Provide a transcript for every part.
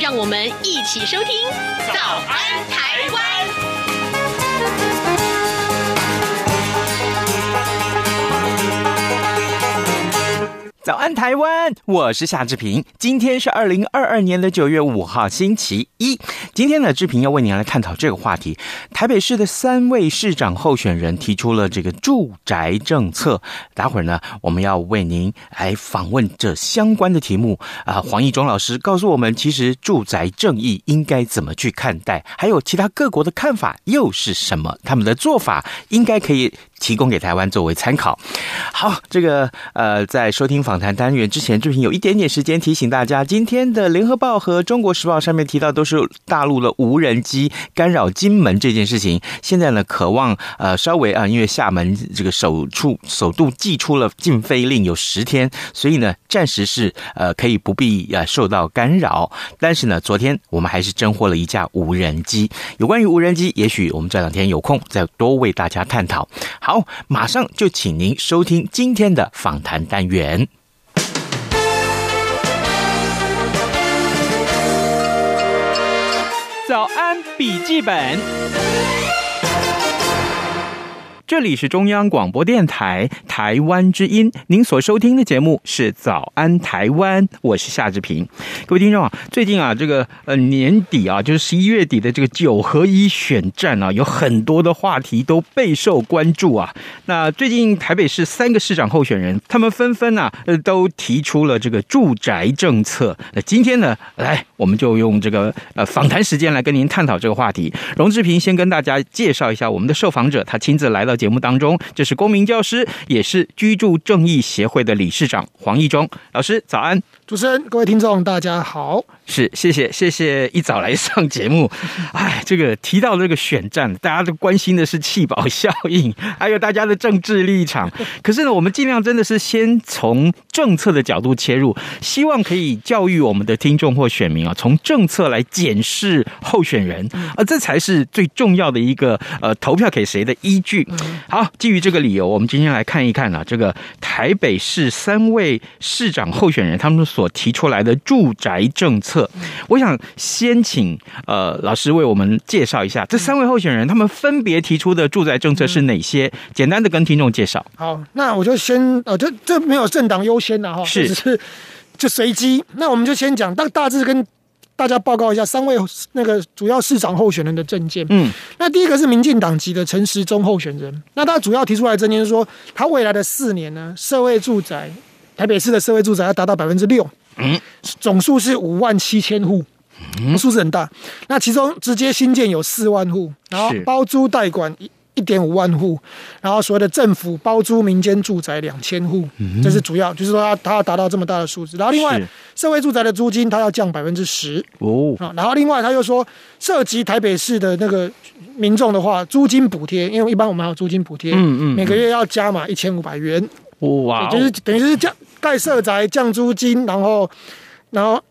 让我们一起收听《早安台湾》。早安，台湾！我是夏志平。今天是二零二二年的九月五号，星期一。今天呢，志平要为您来探讨这个话题。台北市的三位市长候选人提出了这个住宅政策，待会儿呢，我们要为您来访问这相关的题目啊。黄义忠老师告诉我们，其实住宅正义应该怎么去看待，还有其他各国的看法又是什么？他们的做法应该可以提供给台湾作为参考。好，这个呃，在收听访谈单元之前，志平有一点点时间提醒大家，今天的《联合报》和《中国时报》上面提到都是大陆的无人机干扰金门这件事情。现在呢，渴望呃稍微啊，因为厦门这个首处首度寄出了禁飞令有十天，所以呢，暂时是呃可以不必呃受到干扰。但是呢，昨天我们还是侦获了一架无人机。有关于无人机，也许我们这两天有空再多为大家探讨。好，马上就请您收听今天的访谈单元。早安，笔记本。这里是中央广播电台台湾之音，您所收听的节目是《早安台湾》，我是夏志平。各位听众啊，最近啊，这个呃年底啊，就是十一月底的这个九合一选战啊，有很多的话题都备受关注啊。那最近台北市三个市长候选人，他们纷纷啊，呃，都提出了这个住宅政策。那今天呢，来，我们就用这个呃访谈时间来跟您探讨这个话题。荣志平先跟大家介绍一下我们的受访者，他亲自来到。节目当中，这是公民教师，也是居住正义协会的理事长黄义忠老师，早安。主持人，各位听众，大家好。是，谢谢，谢谢一早来上节目。哎，这个提到这个选战，大家都关心的是弃保效应，还有大家的政治立场。可是呢，我们尽量真的是先从政策的角度切入，希望可以教育我们的听众或选民啊，从政策来检视候选人啊，这才是最重要的一个呃投票给谁的依据。好，基于这个理由，我们今天来看一看啊，这个台北市三位市长候选人他们。所提出来的住宅政策，我想先请呃老师为我们介绍一下这三位候选人，他们分别提出的住宅政策是哪些？简单的跟听众介绍。好，那我就先呃，这这没有政党优先的哈，是是就随机。那我们就先讲，大大致跟大家报告一下三位那个主要市长候选人的政见。嗯，那第一个是民进党籍的陈时中候选人，那他主要提出来的政见是说，他未来的四年呢，社会住宅。台北市的社会住宅要达到百分之六，嗯，总数是五万七千户，嗯，数字很大。那其中直接新建有四万户，然后包租代管一一点五万户，然后所谓的政府包租民间住宅两千户，这是主要，就是说它它要达到这么大的数字。然后另外社会住宅的租金它要降百分之十。哦，然后另外他又说涉及台北市的那个民众的话，租金补贴，因为一般我们还有租金补贴，嗯嗯，每个月要加码一千五百元。哇，就是等于是降盖社宅降租金，然后然后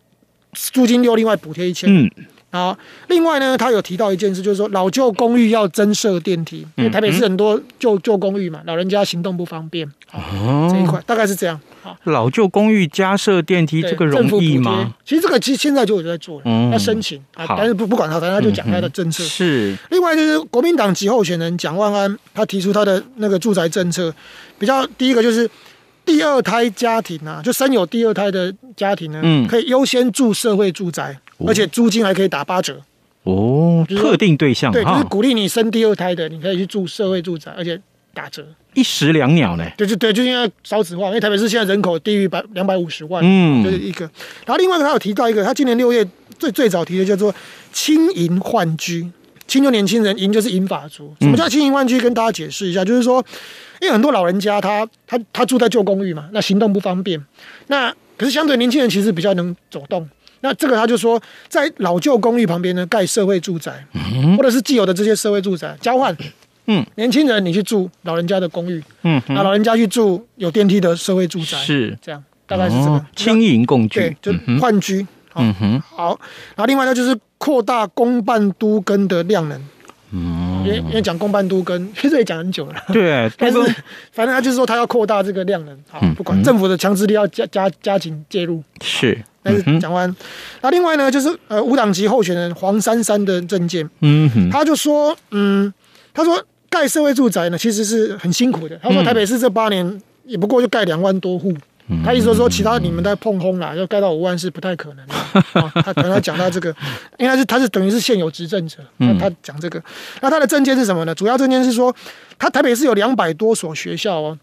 租金又另外补贴一千。嗯，然后另外呢，他有提到一件事，就是说老旧公寓要增设电梯，因为台北市很多旧旧公寓嘛，老人家行动不方便。哦，这一块大概是这样。好，老旧公寓加设电梯，这个容易吗？其实这个其实现在就有在做了，要申请啊。但是不不管他，反正他就讲他的政策。是。另外就是国民党籍候选人蒋万安，他提出他的那个住宅政策。比较第一个就是第二胎家庭啊，就生有第二胎的家庭呢，嗯，可以优先住社会住宅，而且租金还可以打八折哦。特定对象对，就是鼓励你生第二胎的，你可以去住社会住宅，而且打折。一石两鸟呢？对，就对，就因为少子化，因为台北市现在人口低于百两百五十万，嗯，就是一个。然后另外一个他有提到一个，他今年六月最最早提的叫做青银换居，青就年轻人，银就是银发族。什么叫青银换居？跟大家解释一下，就是说。因为很多老人家他他他住在旧公寓嘛，那行动不方便。那可是相对年轻人其实比较能走动。那这个他就说，在老旧公寓旁边呢盖社会住宅，或者是既有的这些社会住宅交换。嗯，年轻人你去住老人家的公寓，嗯，那老人家去住有电梯的社会住宅，是。这样，大概是这个青银共居，对，就换居。嗯哼，好，然后另外呢就是扩大公办都更的量能。嗯，因为因为讲公办都更，其实也讲很久了。对，但是反正他就是说他要扩大这个量能，好，不管政府的强制力要加加加紧介入。是，但是讲完，那另外呢就是呃无党籍候选人黄珊珊的政见，嗯哼，他就说，嗯，他说。盖社会住宅呢，其实是很辛苦的。他说台北市这八年也不过就盖两万多户，嗯、他意思说其他你们在碰轰啦，要盖到五万是不太可能的。哦、他可能他讲到这个，应该是他是等于是现有执政者，嗯、他讲这个。那他的政见是什么呢？主要政见是说，他台北市有两百多所学校哦，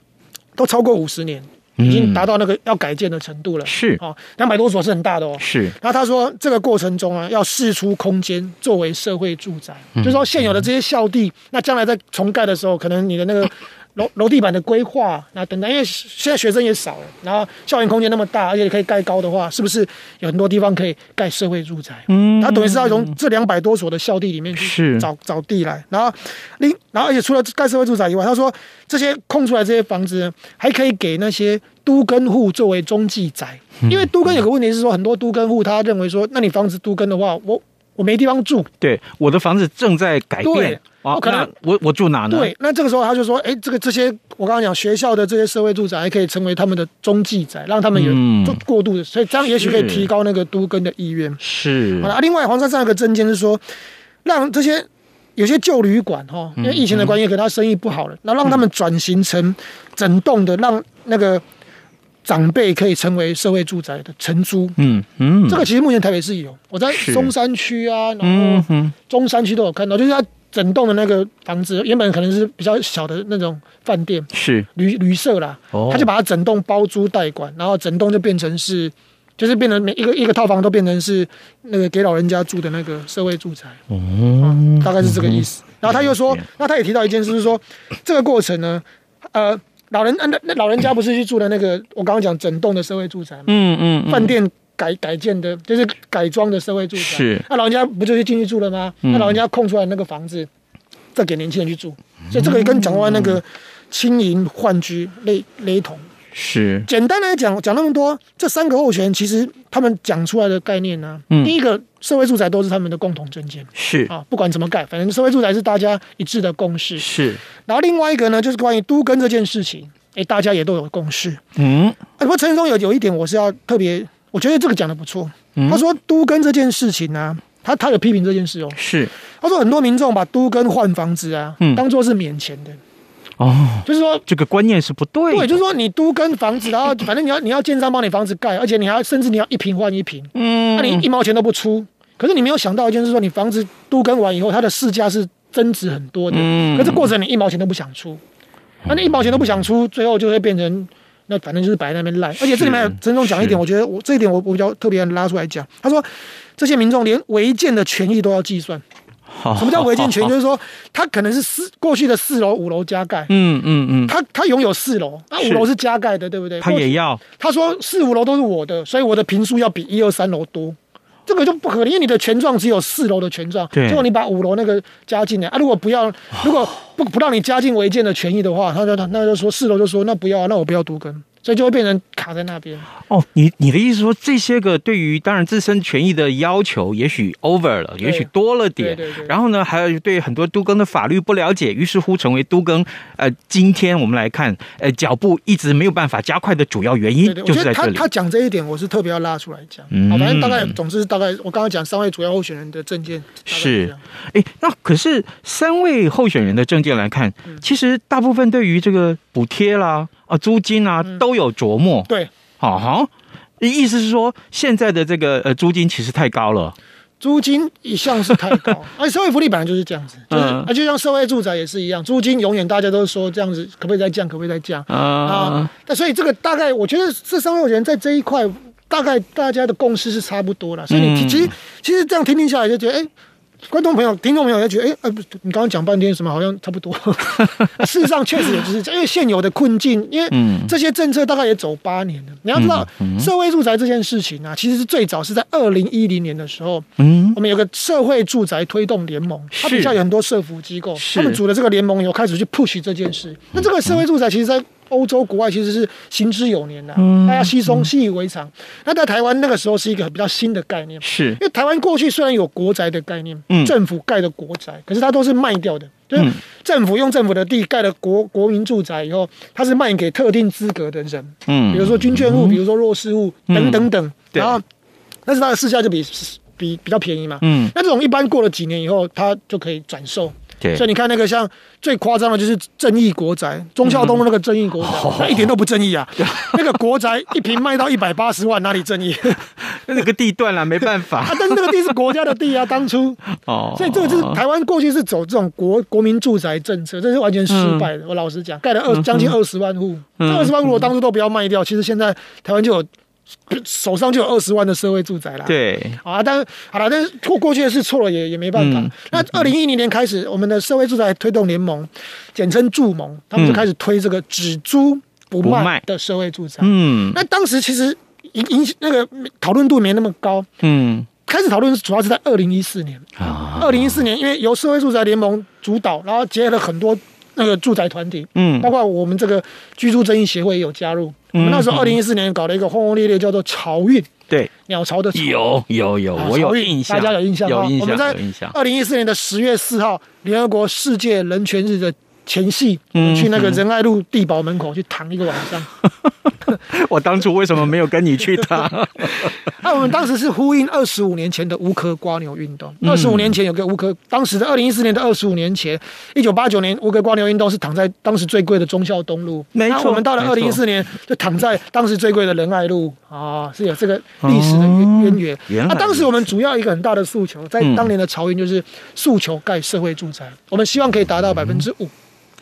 都超过五十年。已经达到那个要改建的程度了，是哦，两百多所是很大的哦，是。然后他说，这个过程中啊，要释出空间作为社会住宅，嗯、就是说现有的这些校地，嗯、那将来在重盖的时候，可能你的那个。楼楼地板的规划，那等等，因为现在学生也少了，然后校园空间那么大，而且可以盖高的话，是不是有很多地方可以盖社会住宅？嗯，他等于是要从这两百多所的校地里面去找找地来，然后另然后而且除了盖社会住宅以外，他说这些空出来这些房子，还可以给那些都跟户作为中继宅，因为都跟有个问题是说，很多都跟户他认为说，那你房子都跟的话，我我没地方住，对，我的房子正在改变。我可能我我住哪呢？对，那这个时候他就说，哎，这个这些我刚刚讲学校的这些社会住宅，还可以成为他们的中继宅，让他们有做过渡的，所以这样也许可以提高那个都更的意愿。是啊，另外黄珊珊有个政见是说，让这些有些旧旅馆哈，因为疫情的关系，可能他生意不好了，那让他们转型成整栋的，让那个长辈可以成为社会住宅的承租。嗯嗯，这个其实目前台北市有，我在松山区啊，然后中山区都有看到，就是它。整栋的那个房子原本可能是比较小的那种饭店，是。旅旅社啦，哦、他就把它整栋包租代管，然后整栋就变成是，就是变成每一个一个套房都变成是那个给老人家住的那个社会住宅，哦、嗯，大概是这个意思。嗯、然后他又说，那他也提到一件事，就是说这个过程呢，呃，老人那那老人家不是去住的那个我刚刚讲整栋的社会住宅吗？嗯嗯，饭店。改改建的，就是改装的社会住宅。是，那老人家不就是进去住了吗？嗯、那老人家空出来那个房子，再给年轻人去住，嗯、所以这个也跟蒋万那个轻盈换居类雷同。是，简单来讲，讲那么多，这三个候选人其实他们讲出来的概念呢、啊，嗯、第一个社会住宅都是他们的共同政见。是啊，不管怎么盖，反正社会住宅是大家一致的共识。是，然后另外一个呢，就是关于都更这件事情，哎，大家也都有共识。嗯，不过陈时中有有一点，我是要特别。我觉得这个讲的不错。他说都更这件事情呢、啊，他他有批评这件事哦。是，他说很多民众把都更换房子啊，嗯，当做是免钱的。哦，就是说这个观念是不对。对，就是说你都跟房子，然后反正你要你要建商帮你房子盖，而且你还甚至你要一平换一平，嗯，那你一毛钱都不出。可是你没有想到一件事，说你房子都跟完以后，它的市价是增值很多的。嗯，可是过程你一毛钱都不想出，那你一毛钱都不想出，最后就会变成。那反正就是摆在那边烂，而且这里面陈总讲一点，我觉得我这一点我我比较特别拉出来讲。他说，这些民众连违建的权益都要计算。什么叫违建权？就是说他可能是四过去的四楼五楼加盖，嗯嗯嗯，他他拥有四楼，那五楼是加盖的，对不对？他也要。他说四五楼都是我的，所以我的平数要比一二三楼多。这个就不可能，因为你的权状只有四楼的权状，结果你把五楼那个加进来啊。如果不要，如果不不让你加进违建的权益的话，他就他那就说四楼就说那不要，那我不要都更。所以就会变成卡在那边。哦，你你的意思说这些个对于当然自身权益的要求，也许 over 了，也许多了点。对对对。然后呢，还有对很多都更的法律不了解，于是乎成为都更呃，今天我们来看呃脚步一直没有办法加快的主要原因，就是在这里。他他讲这一点，我是特别要拉出来讲。嗯。好，反正大概总之大概我刚刚讲三位主要候选人的证件是。哎，那可是三位候选人的证件来看，其实大部分对于这个补贴啦。啊，租金啊都有琢磨，对，好哈，意思是说现在的这个呃租金其实太高了，租金一向是太高，而 社会福利本来就是这样子，就是啊，就像社会住宅也是一样，租金永远大家都说这样子，可不可以再降？可不可以再降？啊，那所以这个大概我觉得这三位人在这一块大概大家的共识是差不多了，所以你其实其实这样听听下来就觉得，哎，观众朋友、听众朋友也觉得，哎、欸，呃，不，你刚刚讲半天什么，好像差不多。事实上，确实也就是因为现有的困境，因为这些政策大概也走八年了。你要知道，社会住宅这件事情啊，其实是最早是在二零一零年的时候，嗯，我们有个社会住宅推动联盟，它底下有很多社服机构，他们组的这个联盟，有开始去 push 这件事。那这个社会住宅，其实，在欧洲国外其实是行之有年的，大家稀松习以为常。那在台湾那个时候是一个比较新的概念，是。因为台湾过去虽然有国宅的概念，政府盖的国宅，可是它都是卖掉的，就是政府用政府的地盖了国国民住宅以后，它是卖给特定资格的人，嗯，比如说军眷户，比如说弱势户等等等，然后，但是它的市价就比比比较便宜嘛，嗯，那这种一般过了几年以后，它就可以转售。所以你看那个像最夸张的就是正义国宅，忠孝东路那个正义国宅，那一点都不正义 啊！那个国宅一平卖到一百八十万，哪里正义？那个地段了，没办法。但是那个地是国家的地啊，当初。哦。所以这个就是台湾过去是走这种国国民住宅政策，这是完全失败的。我老实讲，盖了二将近二十万户，这二十万户我当初都不要卖掉，其实现在台湾就有。手上就有二十万的社会住宅了，对，啊，但是好了，但是过过去的事错了也也没办法。嗯、那二零一零年开始，我们的社会住宅推动联盟，简称住盟，他们就开始推这个只租不卖的社会住宅。嗯，那当时其实影影那个讨论度没那么高。嗯，开始讨论主要是在二零一四年。啊，二零一四年因为由社会住宅联盟主导，然后结合了很多那个住宅团体，嗯，包括我们这个居住正义协会也有加入。我们那时候二零一四年搞了一个轰轰烈烈，叫做潮运，对，鸟巢的潮，有有有，我有印象，大家有印象吗？有印象，我们在二零一四年的十月四号，联合国世界人权日的前戏，去那个仁爱路地堡门口去躺一个晚上。我当初为什么没有跟你去躺？那 我们当时是呼应二十五年前的无壳瓜牛运动。二十五年前有个无壳，当时的二零一四年的二十五年前，一九八九年无壳瓜牛运动是躺在当时最贵的忠孝东路。没错，我们到了二零一四年就躺在当时最贵的仁爱路啊，是有这个历史的渊源。那当时我们主要一个很大的诉求，在当年的潮运就是诉求盖社会住宅，我们希望可以达到百分之五。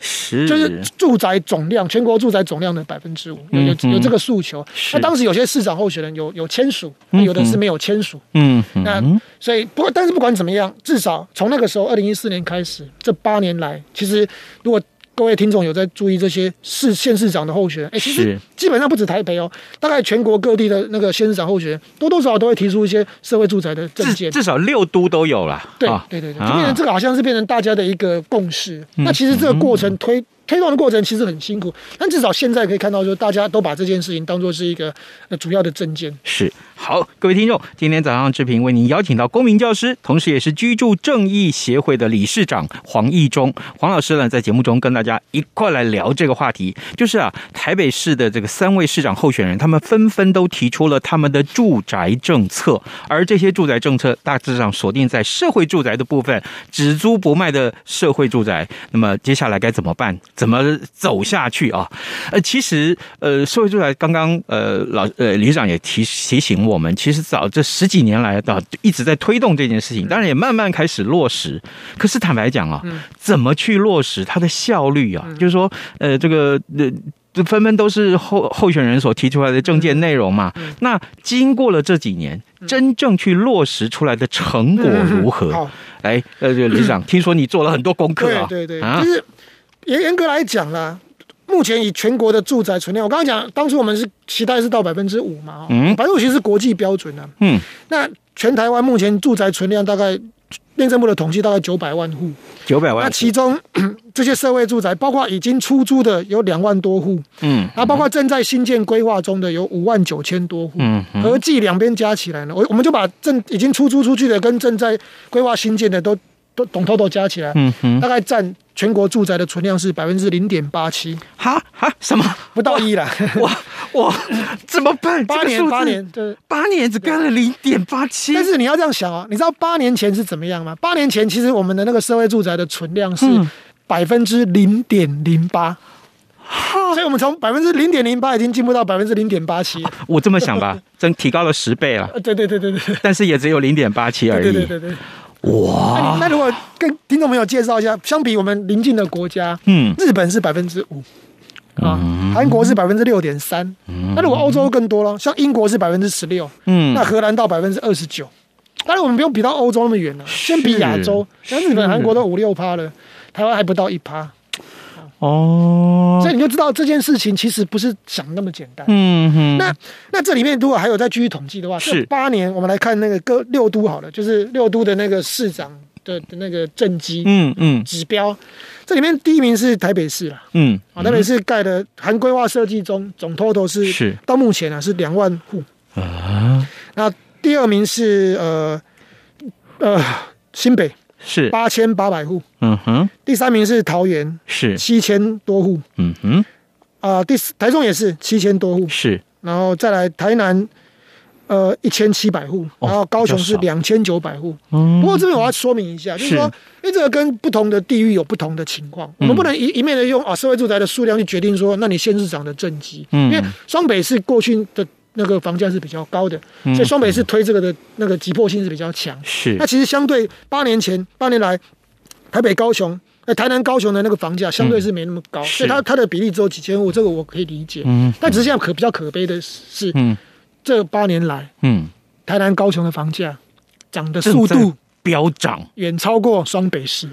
是，就是住宅总量，全国住宅总量的百分之五，有有有这个诉求。那当时有些市长候选人有有签署，有的是没有签署。嗯，那所以不过，但是不管怎么样，至少从那个时候，二零一四年开始，这八年来，其实如果。各位听众有在注意这些市县市长的候选人？哎，其实基本上不止台北哦，大概全国各地的那个县市长候选人，多多少少都会提出一些社会住宅的政见，至少六都都有了。对对对对，就变成这个好像是变成大家的一个共识。那其实这个过程推。推动的过程其实很辛苦，但至少现在可以看到，说大家都把这件事情当做是一个呃主要的证件。是好，各位听众，今天早上志平为您邀请到公民教师，同时也是居住正义协会的理事长黄义中黄老师呢，在节目中跟大家一块来聊这个话题，就是啊，台北市的这个三位市长候选人，他们纷纷都提出了他们的住宅政策，而这些住宅政策大致上锁定在社会住宅的部分，只租不卖的社会住宅。那么接下来该怎么办？怎么走下去啊？呃，其实呃，社会住宅刚刚呃老呃理事长也提提醒我们，其实早这十几年来的一直在推动这件事情，当然也慢慢开始落实。可是坦白讲啊，怎么去落实它的效率啊？就是说呃，这个呃，这纷纷都是候候选人所提出来的政见内容嘛。那经过了这几年，真正去落实出来的成果如何？好，来呃，这个理事长，听说你做了很多功课啊？对对对，就是。严严格来讲啦，目前以全国的住宅存量，我刚刚讲，当初我们是期待是到百分之五嘛，嗯，百分之五其实是国际标准的，嗯，那全台湾目前住宅存量大概，内政部的统计大概九百万户，九百万，那其中 这些社会住宅，包括已经出租的有两万多户，嗯，然后包括正在新建规划中的有五万九千多户，嗯，合计两边加起来呢，我我们就把正已经出租出去的跟正在规划新建的都都统统都加起来，嗯哼，大概占。全国住宅的存量是百分之零点八七，哈哈，什么不到一了？哇哇，怎么办？八年八年，对，八年只干了零点八七。但是你要这样想啊，你知道八年前是怎么样吗？八年前其实我们的那个社会住宅的存量是百分之零点零八，所以我们从百分之零点零八已经进步到百分之零点八七。我这么想吧，真提高了十倍了。对对对对对，但是也只有零点八七而已。对对对对。哇。那！如果跟听众朋友介绍一下，相比我们邻近的国家，嗯，日本是百分之五，啊，韩国是百分之六点三，那如果欧洲更多了，像英国是百分之十六，嗯，那荷兰到百分之二十九，当然我们不用比到欧洲那么远了，先比亚洲，像日本、韩国都五六趴了，台湾还不到一趴。哦，就知道这件事情其实不是想那么简单。嗯哼。那那这里面如果还有再继续统计的话，是八年，我们来看那个各六都好了，就是六都的那个市长的的那个政绩，嗯嗯，指标。这里面第一名是台北市了，嗯，啊，台北市盖的含规划设计中总 total 是是到目前啊是两万户啊。那第二名是呃呃新北。是。八千八百户，嗯哼。第三名是桃园，是。七千多户，嗯哼。啊，第四台中也是七千多户，是。然后再来台南，呃，一千七百户，然后高雄是两千九百户。嗯。不过这边我要说明一下，就是说，因为这个跟不同的地域有不同的情况，我们不能一一面的用啊社会住宅的数量去决定说，那你县市长的政绩，因为双北是过去的。那个房价是比较高的，所以双北市推这个的那个急迫性是比较强。是，那其实相对八年前八年来，台北、高雄、呃台南、高雄的那个房价相对是没那么高，所以它它的比例只有几千户，这个我可以理解。嗯，但只是现在可比较可悲的是，嗯，这八年来，嗯，台南、高雄的房价涨的速度飙涨，远超过双北市。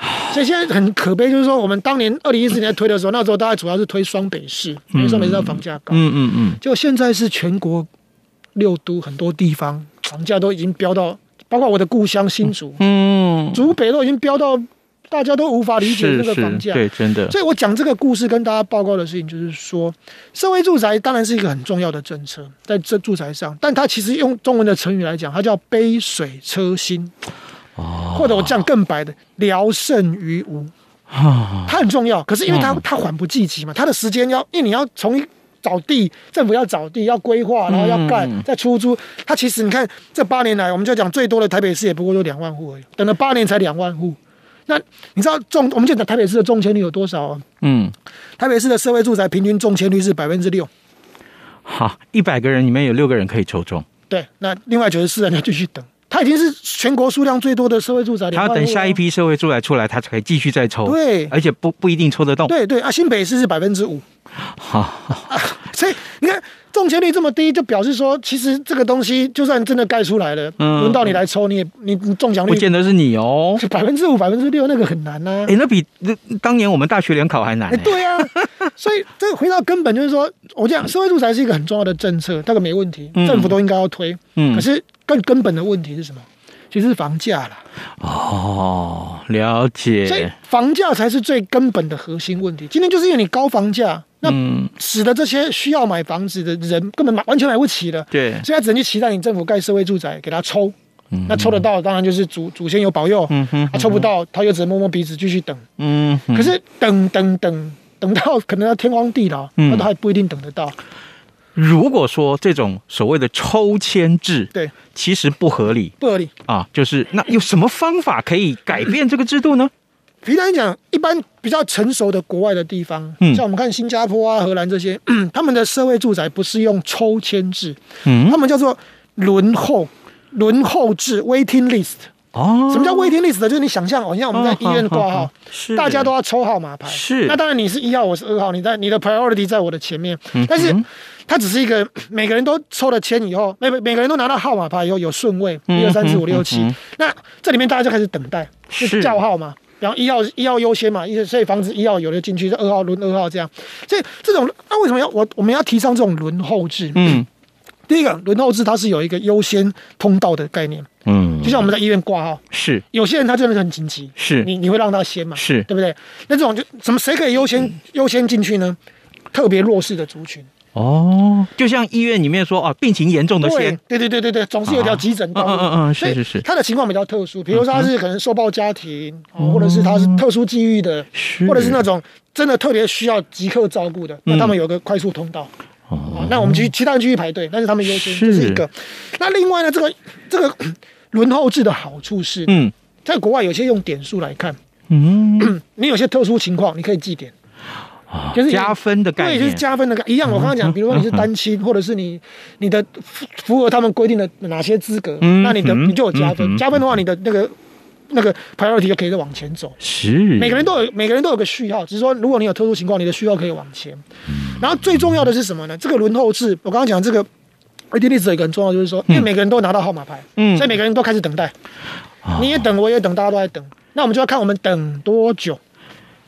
所以现在很可悲，就是说我们当年二零一四年推的时候，那时候大概主要是推双北市，因为双北市的房价高。嗯嗯嗯。就现在是全国六都很多地方房价都已经飙到，包括我的故乡新竹，嗯，竹北都已经飙到，大家都无法理解那个房价。对，真的。所以我讲这个故事跟大家报告的事情，就是说，社会住宅当然是一个很重要的政策，在这住宅上，但它其实用中文的成语来讲，它叫杯水车薪。或者我讲更白的，聊胜于无，它很重要。可是因为它它缓不济急嘛，它的时间要，因为你要从找地，政府要找地，要规划，然后要盖，再出租。它其实你看这八年来，我们就讲最多的台北市也不过就两万户而已，等了八年才两万户。那你知道中，我们就讲台北市的中签率有多少啊？嗯，台北市的社会住宅平均中签率是百分之六。好，一百个人里面有六个人可以抽中。对，那另外九十四人要继续等。它已经是全国数量最多的社会住宅，他要等下一批社会住宅出来，他才可以继续再抽。对，而且不不一定抽得动。对对啊，新北市是百分之五。好、啊，所以你看中签率这么低，就表示说，其实这个东西就算真的盖出来了，轮到你来抽，你也你你中奖率不见得是你哦，百分之五、百分之六，那个很难呐、啊。哎、欸，那比那当年我们大学联考还难、欸。哎、欸，对啊，所以这个回到根本就是说，我讲社会住宅是一个很重要的政策，这个没问题，政府都应该要推。嗯，可是更根本的问题是什么？其实是房价了哦，了解。所以房价才是最根本的核心问题。今天就是因为你高房价，那使得这些需要买房子的人根本买完全买不起了。对，所以他只能去期待你政府盖社会住宅给他抽。嗯，那抽得到，当然就是祖祖先有保佑。嗯哼，他抽不到，他又只能摸摸鼻子继续等。嗯，可是等等等等到可能要天荒地老，他都还不一定等得到。如果说这种所谓的抽签制，对，其实不合理，不合理啊，就是那有什么方法可以改变这个制度呢？比如讲，一般比较成熟的国外的地方，嗯，像我们看新加坡啊、荷兰这些，他们的社会住宅不是用抽签制，嗯，他们叫做轮候轮候制 （waiting list）。哦，什么叫 waiting list？就是你想象，好像我们在医院挂号，是大家都要抽号码牌，是。那当然你是一号，我是二号，你在你的 priority 在我的前面，但是。它只是一个每个人都抽了签以后，每每个人都拿到号码牌以后有顺位，一二三四五六七。那这里面大家就开始等待，是叫号嘛？然后一号一号优先嘛，所以防止一号有的进去，就二号轮二号这样。所以这种那为什么要我我们要提倡这种轮候制？嗯，第一个轮候制它是有一个优先通道的概念。嗯，就像我们在医院挂号，是有些人他真的很紧急，是你你会让他先嘛？是对不对？那这种就什么谁可以优先优先进去呢？特别弱势的族群。哦，就像医院里面说啊，病情严重的先，对对对对对，总是有条急诊道。嗯嗯嗯，是是是。他的情况比较特殊，比如说他是可能受暴家庭，或者是他是特殊际遇的，或者是那种真的特别需要即刻照顾的，那他们有个快速通道。哦，那我们去其他人继续排队，但是他们优先，这是一个。那另外呢，这个这个轮候制的好处是，嗯，在国外有些用点数来看，嗯，你有些特殊情况，你可以记点。就是加分的概念，对，就是加分的概念一样。我刚刚讲，比如说你是单亲，或者是你你的符合他们规定的哪些资格，那你的你就有加分。加分的话，你的那个那个 priority 就可以再往前走。是，每个人都有每个人都有个序号，只是说如果你有特殊情况，你的序号可以往前。然后最重要的是什么呢？这个轮候制，我刚刚讲这个威丁例子有一个很重要，就是说，因为每个人都拿到号码牌，嗯，所以每个人都开始等待，嗯、你也等，我也等，大家都在等，那我们就要看我们等多久。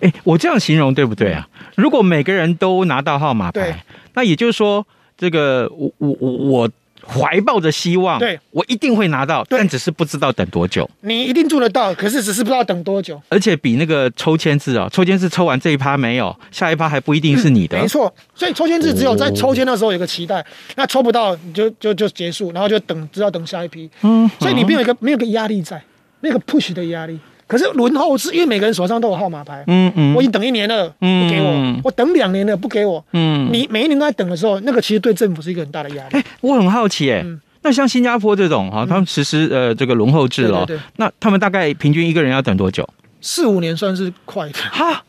哎，我这样形容对不对啊？如果每个人都拿到号码牌，那也就是说，这个我我我我。怀抱着希望，对，我一定会拿到，但只是不知道等多久。你一定做得到，可是只是不知道等多久。而且比那个抽签制啊，抽签制抽完这一趴没有，下一趴还不一定是你的。嗯、没错，所以抽签制只有在抽签的时候有个期待，哦、那抽不到你就就就结束，然后就等，只要等下一批。嗯，所以你没有一个没有一个压力在，没有个 push 的压力。可是轮候是因为每个人手上都有号码牌，嗯嗯，我已经等一年了，嗯不给我，我等两年了，不给我，嗯，你每一年都在等的时候，那个其实对政府是一个很大的压力。哎，我很好奇，哎。那像新加坡这种哈，他们实施呃这个轮候制了，那他们大概平均一个人要等多久？四五年算是快的。哈，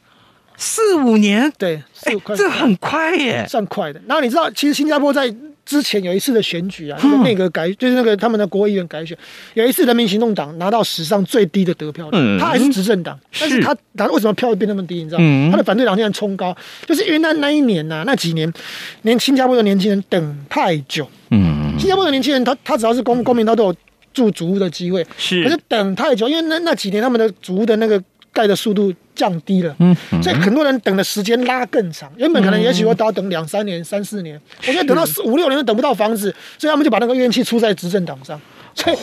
四五年？对，四五快，这很快耶，算快的。然后你知道，其实新加坡在之前有一次的选举啊，那个内阁改就是那个他们的国会议员改选，有一次人民行动党拿到史上最低的得票，嗯，他还是执政党，但是他他为什么票会变那么低？你知道吗？他的反对党现在冲高，就是因为那那一年呐，那几年连新加坡的年轻人等太久，嗯。新加坡的年轻人，他他只要是公公民，他都有住主屋的机会。是，可是等太久，因为那那几年他们的主屋的那个盖的速度降低了，嗯，所以很多人等的时间拉更长。原本可能也许会都要等两三年、三四年，我觉得等到四五六年都等不到房子，所以他们就把那个怨气出在执政党上。所以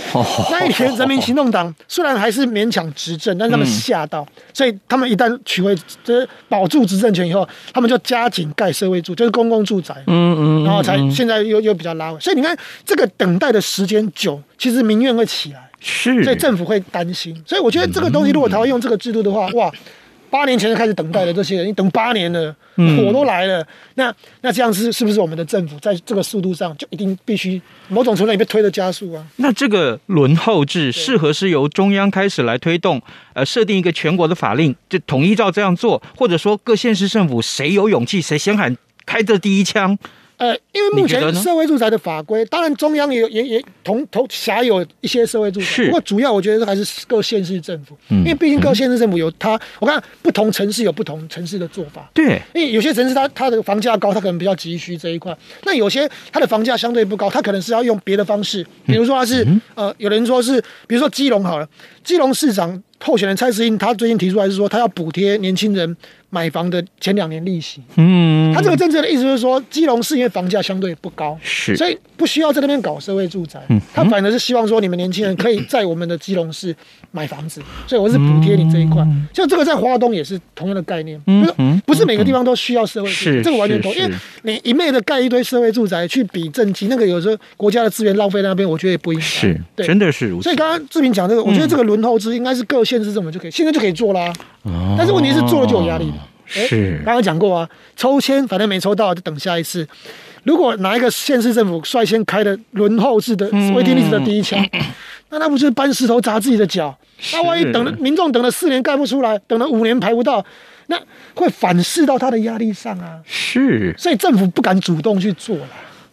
那一天，人民行动党虽然还是勉强执政，但是他们吓到，所以他们一旦取回，就是保住执政权以后，他们就加紧盖社会住，就是公共住宅，嗯嗯，然后才现在又又比较拉尾。所以你看，这个等待的时间久，其实民怨会起来，是，所以政府会担心。所以我觉得这个东西，如果台湾用这个制度的话，哇。八年前就开始等待的这些人，你等八年了，火都来了，嗯、那那这样是是不是我们的政府在这个速度上就一定必须某种程度也被推的加速啊？那这个轮候制适合是由中央开始来推动，呃，设定一个全国的法令，就统一照这样做，或者说各县市政府谁有勇气，谁先喊开这第一枪？呃，因为目前社会住宅的法规，当然中央也也也同同辖有一些社会住宅，不过主要我觉得还是各县市政府，嗯、因为毕竟各县市政府有它，我看不同城市有不同城市的做法，对，因为有些城市它它的房价高，它可能比较急需这一块，那有些它的房价相对不高，它可能是要用别的方式，比如说它是、嗯、呃，有人说是，比如说基隆好了，基隆市长候选人蔡思英，他最近提出来是说，他要补贴年轻人。买房的前两年利息，嗯，他这个政策的意思就是说，基隆市因为房价相对不高，是，所以不需要在那边搞社会住宅，嗯，他反而是希望说你们年轻人可以在我们的基隆市买房子，所以我是补贴你这一块。像这个在华东也是同样的概念，嗯，不是每个地方都需要社会住宅，这个完全同，因为你一昧的盖一堆社会住宅去比政绩，那个有时候国家的资源浪费在那边，我觉得也不应该，是，对，真的是如此。所以刚刚志平讲这个，我觉得这个轮候制应该是各县市政府就可以，现在就可以做啦。但是问题是做了就有压力。是，刚刚讲过啊，抽签反正没抽到就等下一次。如果哪一个县市政府率先开的轮候制的威丁例子的第一枪，嗯、那那不就是搬石头砸自己的脚？那万一等了民众等了四年盖不出来，等了五年排不到，那会反噬到他的压力上啊。是，所以政府不敢主动去做了。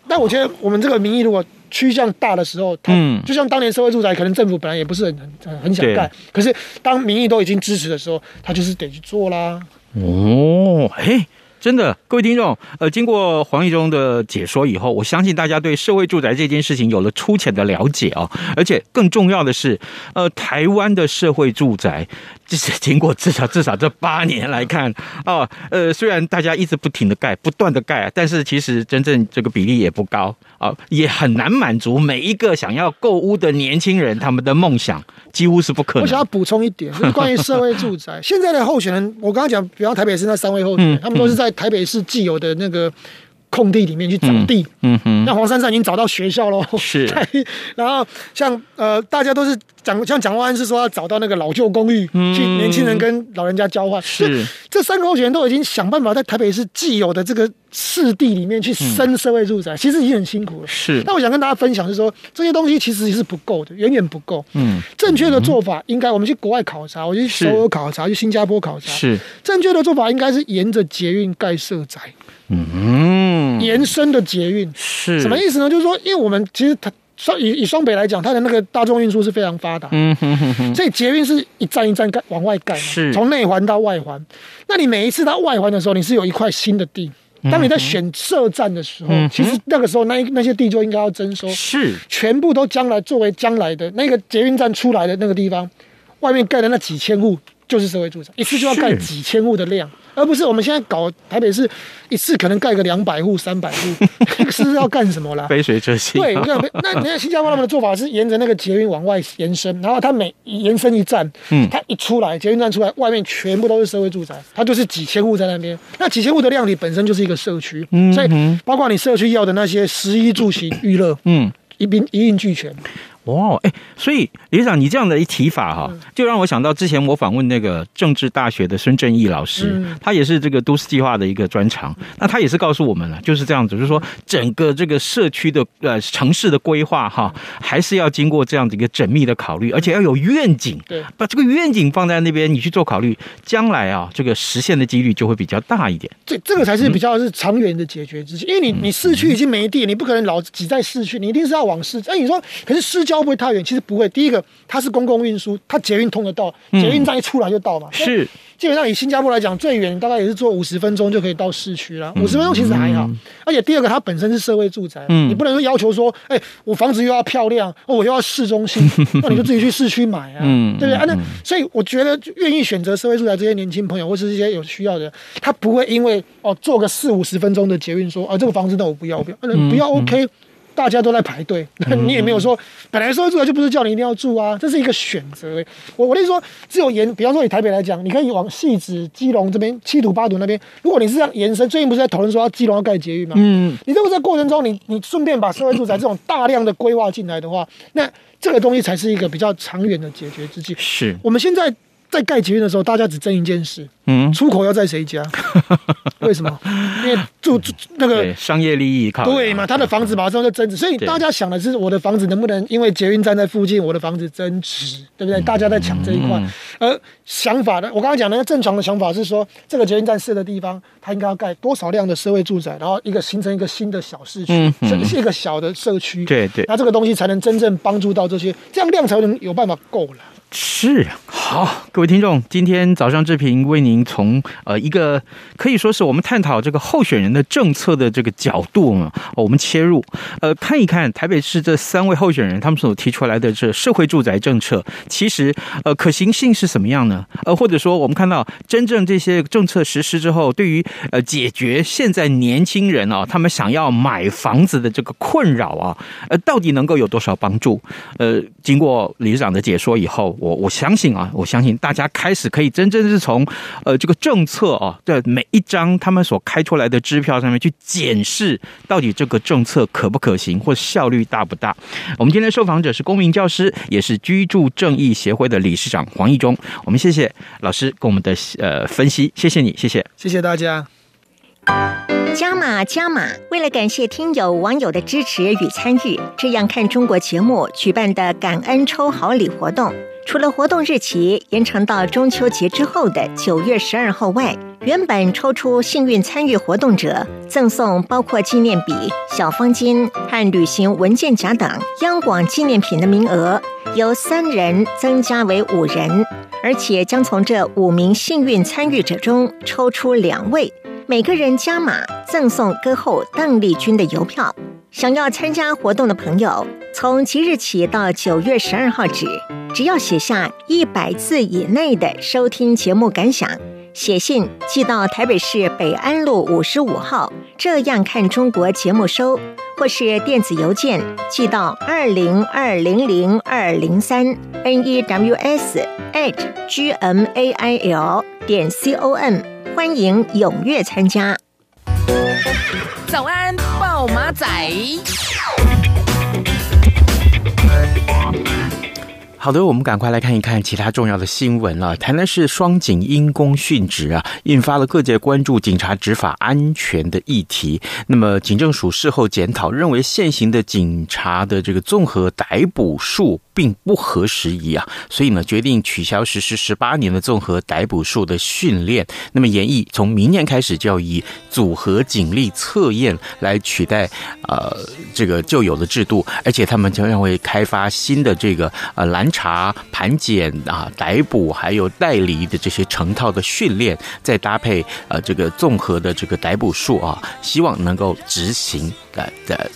但我觉得我们这个民意如果趋向大的时候，嗯，就像当年社会住宅，可能政府本来也不是很很很想盖，可是当民意都已经支持的时候，他就是得去做啦。哦，哎，真的，各位听众，呃，经过黄义中的解说以后，我相信大家对社会住宅这件事情有了粗浅的了解啊，而且更重要的是，呃，台湾的社会住宅。就是经过至少至少这八年来看啊，呃，虽然大家一直不停的盖，不断的盖，但是其实真正这个比例也不高啊，也很难满足每一个想要购屋的年轻人他们的梦想，几乎是不可能。我想要补充一点，就是关于社会住宅，现在的候选人，我刚刚讲，比方台北市那三位候选人，嗯、他们都是在台北市既有的那个。空地里面去找地，嗯哼，那黄珊珊已经找到学校喽，是。然后像呃，大家都是讲，像蒋万安是说要找到那个老旧公寓，嗯、去年轻人跟老人家交换，是。这三个候选人都已经想办法在台北市既有的这个市地里面去生社会住宅，嗯、其实已经很辛苦了，是。那我想跟大家分享是说，这些东西其实也是不够的，远远不够。嗯，正确的做法应该，我们去国外考察，我去首尔考察，去新加坡考察，是。正确的做法应该是沿着捷运盖社宅。嗯，延伸的捷运是什么意思呢？就是说，因为我们其实它双以以双北来讲，它的那个大众运输是非常发达，嗯哼哼哼，所以捷运是一站一站盖往外盖，是。从内环到外环。那你每一次到外环的时候，你是有一块新的地，当你在选设站的时候，嗯、其实那个时候那那些地就应该要征收，是。全部都将来作为将来的那个捷运站出来的那个地方，外面盖的那几千户就是社会住宅，一次就要盖几千户的量。而不是我们现在搞台北市一次可能盖个两百户、三百户，那个是要干什么啦？杯水车薪。对，你看，那你看新加坡他们的做法是沿着那个捷运往外延伸，然后它每延伸一站，嗯，它一出来捷运站出来，外面全部都是社会住宅，它就是几千户在那边。那几千户的量体本身就是一个社区，嗯，所以包括你社区要的那些食衣住行娱乐，嗯，一并一应俱全。哦，哎，所以理事长，你这样的一提法哈，就让我想到之前我访问那个政治大学的孙正义老师，他也是这个都市计划的一个专长，那他也是告诉我们了，就是这样子，就是说整个这个社区的呃城市的规划哈，还是要经过这样子一个缜密的考虑，而且要有愿景，对，把这个愿景放在那边，你去做考虑，将来啊这个实现的几率就会比较大一点。这这个才是比较是长远的解决之计，因为你你市区已经没地，你不可能老挤在市区，你一定是要往市。哎，你说可是市郊不会太远？其实不会。第一个，它是公共运输，它捷运通得到，捷运站一出来就到嘛。嗯、是，基本上以新加坡来讲，最远大概也是坐五十分钟就可以到市区了。五十分钟其实还好。嗯、而且第二个，它本身是社会住宅，嗯、你不能说要求说，哎，我房子又要漂亮，哦，我又要市中心，那你就自己去市区买啊，嗯、对不对啊？那所以我觉得，愿意选择社会住宅这些年轻朋友，或是这些有需要的，他不会因为哦坐个四五十分钟的捷运说，啊，这个房子那我不要，不要，不要 OK。大家都在排队，你也没有说本来社会住宅就不是叫你一定要住啊，这是一个选择。我我跟你说，只有延，比方说以台北来讲，你可以往汐止、基隆这边、七堵、八堵那边。如果你是这样延伸，最近不是在讨论说要基隆要盖捷运吗？嗯，你如果在过程中，你你顺便把社会住宅这种大量的规划进来的话，那这个东西才是一个比较长远的解决之计。是我们现在。在盖捷运的时候，大家只争一件事，嗯，出口要在谁家？为什么？因为住住那个商业利益靠对嘛，他的房子马上就增值，所以大家想的是我的房子能不能因为捷运站在附近，我的房子增值，对不对？大家在抢这一块。而想法呢，我刚刚讲那个正常的想法是说，这个捷运站设的地方，它应该要盖多少量的社会住宅，然后一个形成一个新的小市区，这是一个小的社区，对对，那这个东西才能真正帮助到这些，这样量才能有办法够了。是好，各位听众，今天早上志平为您从呃一个可以说是我们探讨这个候选人的政策的这个角度呢，我们切入，呃，看一看台北市这三位候选人他们所提出来的这社会住宅政策，其实呃可行性是什么样呢？呃，或者说我们看到真正这些政策实施之后，对于呃解决现在年轻人啊他们想要买房子的这个困扰啊，呃，到底能够有多少帮助？呃，经过理事长的解说以后。我我相信啊，我相信大家开始可以真正是从呃这个政策啊的每一张他们所开出来的支票上面去检视，到底这个政策可不可行，或效率大不大。我们今天受访者是公民教师，也是居住正义协会的理事长黄义忠。我们谢谢老师跟我们的呃分析，谢谢你，谢谢，谢谢大家。加码加码！为了感谢听友网友的支持与参与，这样看中国节目举办的感恩抽好礼活动，除了活动日期延长到中秋节之后的九月十二号外，原本抽出幸运参与活动者赠送包括纪念笔、小方巾和旅行文件夹等央广纪念品的名额，由三人增加为五人，而且将从这五名幸运参与者中抽出两位。每个人加码赠送歌后邓丽君的邮票。想要参加活动的朋友，从即日起到九月十二号止，只要写下一百字以内的收听节目感想，写信寄到台北市北安路五十五号，这样看中国节目收，或是电子邮件寄到二零二零零二零三 n e w s at g m a i l 点 c o m。欢迎踊跃参加！早安，暴马仔。好的，我们赶快来看一看其他重要的新闻了。台南市双警因公殉职啊，引发了各界关注警察执法安全的议题。那么警政署事后检讨，认为现行的警察的这个综合逮捕数并不合时宜啊，所以呢，决定取消实施十八年的综合逮捕数的训练。那么研议从明年开始就要以组合警力测验来取代呃这个旧有的制度，而且他们将会开发新的这个呃拦。查、盘检啊、逮捕，还有代理的这些成套的训练，再搭配呃这个综合的这个逮捕术啊，希望能够执行的的，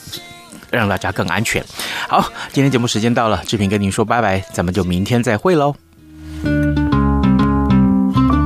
让大家更安全。好，今天节目时间到了，志平跟您说拜拜，咱们就明天再会喽。